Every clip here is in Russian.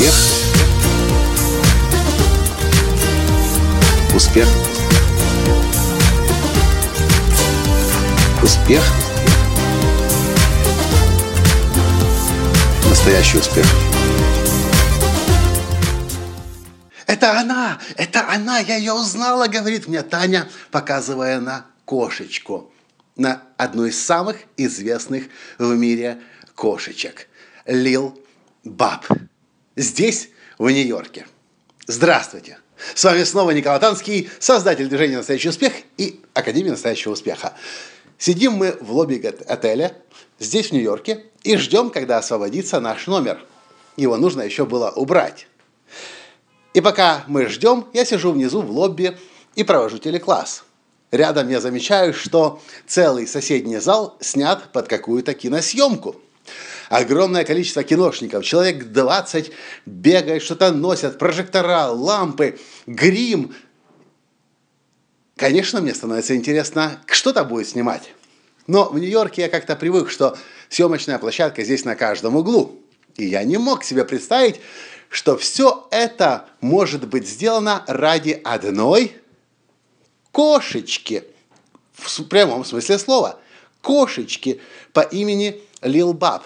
Успех. Успех. Успех. Настоящий успех. Это она, это она, я ее узнала, говорит мне Таня, показывая на кошечку, на одну из самых известных в мире кошечек, Лил Баб. Здесь, в Нью-Йорке. Здравствуйте! С вами снова Николай Танский, создатель движения «Настоящий успех» и Академии настоящего успеха. Сидим мы в лобби отеля, здесь, в Нью-Йорке, и ждем, когда освободится наш номер. Его нужно еще было убрать. И пока мы ждем, я сижу внизу в лобби и провожу телекласс. Рядом я замечаю, что целый соседний зал снят под какую-то киносъемку. Огромное количество киношников, человек 20 бегают, что-то носят, прожектора, лампы, грим. Конечно, мне становится интересно, что-то будет снимать. Но в Нью-Йорке я как-то привык, что съемочная площадка здесь на каждом углу. И я не мог себе представить, что все это может быть сделано ради одной кошечки. В прямом смысле слова. Кошечки по имени Лил Баб,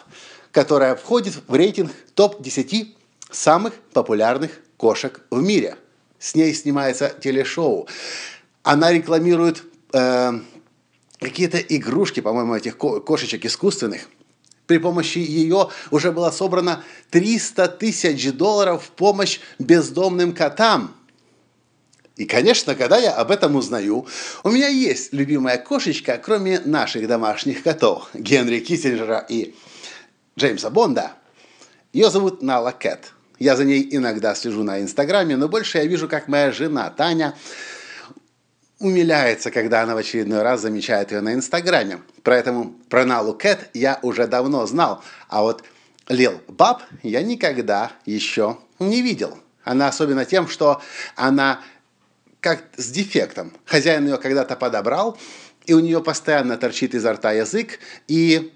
которая входит в рейтинг топ-10 самых популярных кошек в мире. С ней снимается телешоу. Она рекламирует э, какие-то игрушки, по-моему, этих кошечек искусственных. При помощи ее уже было собрано 300 тысяч долларов в помощь бездомным котам. И, конечно, когда я об этом узнаю, у меня есть любимая кошечка, кроме наших домашних котов, Генри Киссинджера и Джеймса Бонда. Ее зовут Нала Кэт. Я за ней иногда слежу на Инстаграме, но больше я вижу, как моя жена Таня умиляется, когда она в очередной раз замечает ее на Инстаграме. Поэтому про Налу Кэт я уже давно знал, а вот Лил Баб я никогда еще не видел. Она особенно тем, что она как с дефектом. Хозяин ее когда-то подобрал, и у нее постоянно торчит изо рта язык, и,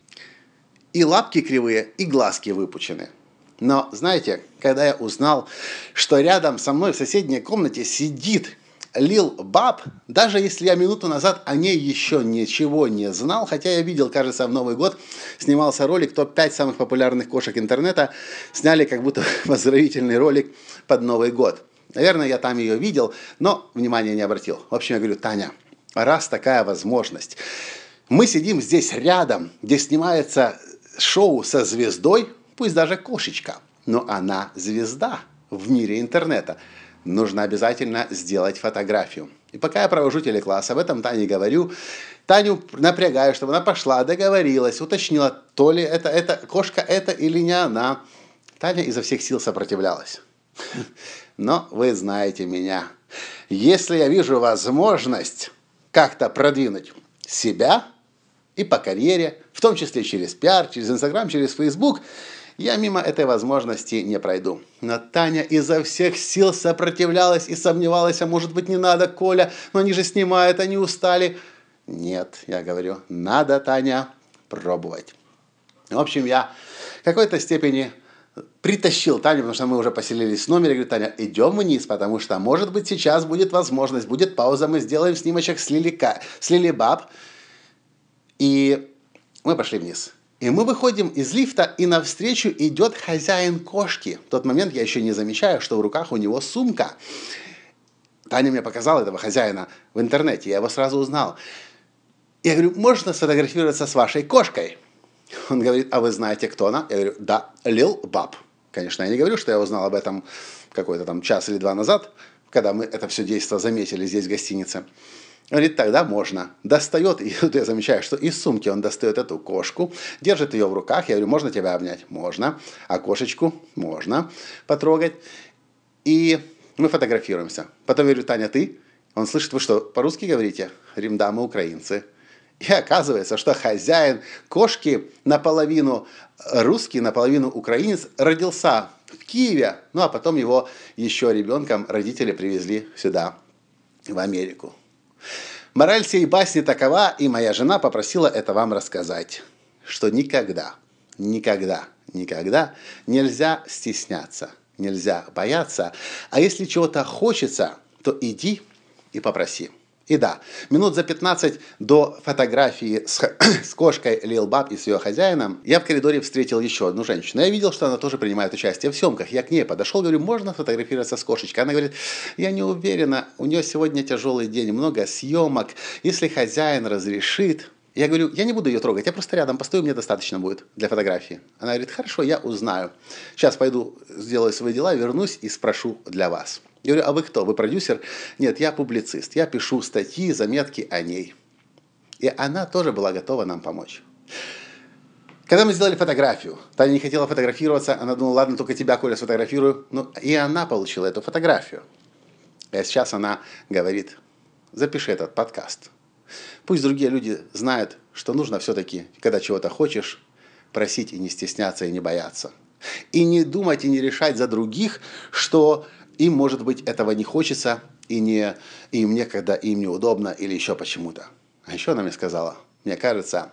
и лапки кривые, и глазки выпучены. Но, знаете, когда я узнал, что рядом со мной в соседней комнате сидит Лил Баб, даже если я минуту назад о ней еще ничего не знал, хотя я видел, кажется, в Новый год снимался ролик «Топ-5 самых популярных кошек интернета», сняли как будто поздравительный ролик под Новый год. Наверное, я там ее видел, но внимания не обратил. В общем, я говорю, Таня, раз такая возможность, мы сидим здесь рядом, где снимается шоу со звездой, пусть даже кошечка, но она звезда в мире интернета – нужно обязательно сделать фотографию. И пока я провожу телекласс, об этом Тане говорю, Таню напрягаю, чтобы она пошла, договорилась, уточнила, то ли это, это кошка это или не она. Таня изо всех сил сопротивлялась. Но вы знаете меня. Если я вижу возможность как-то продвинуть себя и по карьере, в том числе через пиар, через Инстаграм, через Фейсбук, я мимо этой возможности не пройду. Но Таня изо всех сил сопротивлялась и сомневалась, а может быть не надо, Коля, но они же снимают, они устали. Нет, я говорю, надо, Таня, пробовать. В общем, я в какой-то степени притащил Таню, потому что мы уже поселились в номере. Говорю, Таня, идем вниз, потому что, может быть, сейчас будет возможность, будет пауза, мы сделаем снимочек с Лили, с Лили Баб. И мы пошли вниз. И мы выходим из лифта, и навстречу идет хозяин кошки. В тот момент я еще не замечаю, что в руках у него сумка. Таня мне показала этого хозяина в интернете, я его сразу узнал. Я говорю, можно сфотографироваться с вашей кошкой? Он говорит, а вы знаете, кто она? Я говорю, да, Лил Баб. Конечно, я не говорю, что я узнал об этом какой-то там час или два назад, когда мы это все действо заметили здесь в гостинице. Говорит, тогда можно. Достает, и тут я замечаю, что из сумки он достает эту кошку, держит ее в руках. Я говорю, можно тебя обнять? Можно. А кошечку? Можно потрогать. И мы фотографируемся. Потом я говорю, Таня, ты? Он слышит, вы что, по-русски говорите? Да, мы украинцы. И оказывается, что хозяин кошки наполовину русский, наполовину украинец родился в Киеве. Ну, а потом его еще ребенком родители привезли сюда, в Америку. Мораль всей басни такова, и моя жена попросила это вам рассказать, что никогда, никогда, никогда нельзя стесняться, нельзя бояться. А если чего-то хочется, то иди и попроси. И да, минут за 15 до фотографии с, с кошкой Лил Баб и с ее хозяином, я в коридоре встретил еще одну женщину. Я видел, что она тоже принимает участие в съемках. Я к ней подошел, говорю, можно фотографироваться с кошечкой? Она говорит, я не уверена, у нее сегодня тяжелый день, много съемок. Если хозяин разрешит, я говорю, я не буду ее трогать, я просто рядом постою, мне достаточно будет для фотографии. Она говорит, хорошо, я узнаю. Сейчас пойду, сделаю свои дела, вернусь и спрошу для вас. Я говорю, а вы кто? Вы продюсер? Нет, я публицист. Я пишу статьи, заметки о ней. И она тоже была готова нам помочь. Когда мы сделали фотографию, Таня не хотела фотографироваться, она думала, ладно, только тебя, Коля, сфотографирую. Ну, и она получила эту фотографию. И сейчас она говорит, запиши этот подкаст. Пусть другие люди знают, что нужно все-таки, когда чего-то хочешь, просить и не стесняться, и не бояться. И не думать, и не решать за других, что им, может быть, этого не хочется, и не, им некогда, им неудобно, или еще почему-то. А еще она мне сказала, мне кажется,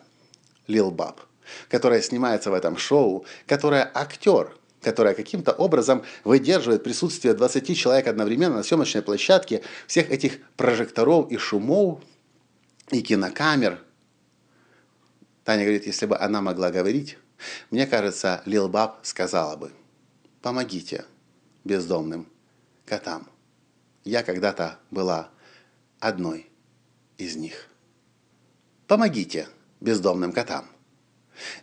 Лил Баб, которая снимается в этом шоу, которая актер, которая каким-то образом выдерживает присутствие 20 человек одновременно на съемочной площадке, всех этих прожекторов и шумов, и кинокамер. Таня говорит, если бы она могла говорить, мне кажется, Лил Баб сказала бы, помогите бездомным котам. Я когда-то была одной из них. Помогите бездомным котам.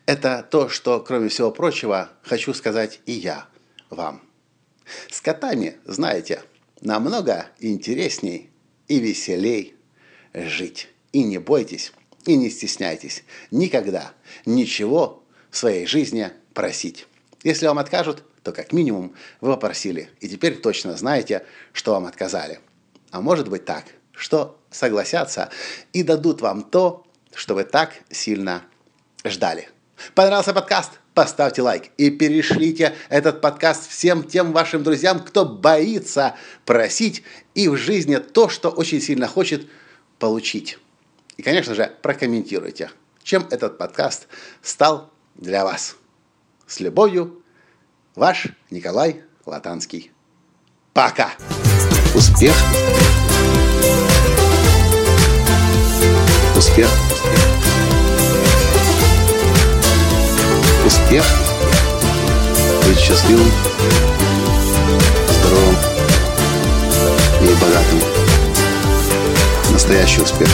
Это то, что, кроме всего прочего, хочу сказать и я вам. С котами, знаете, намного интересней и веселей жить. И не бойтесь, и не стесняйтесь никогда ничего в своей жизни просить. Если вам откажут, то как минимум вы попросили, и теперь точно знаете, что вам отказали. А может быть так, что согласятся и дадут вам то, что вы так сильно ждали. Понравился подкаст? Поставьте лайк и перешлите этот подкаст всем тем вашим друзьям, кто боится просить и в жизни то, что очень сильно хочет получить. И, конечно же, прокомментируйте, чем этот подкаст стал для вас. С любовью, ваш Николай Латанский. Пока! Успех! Успех! Успех! Быть счастливым, здоровым и богатым. Настоящий успех!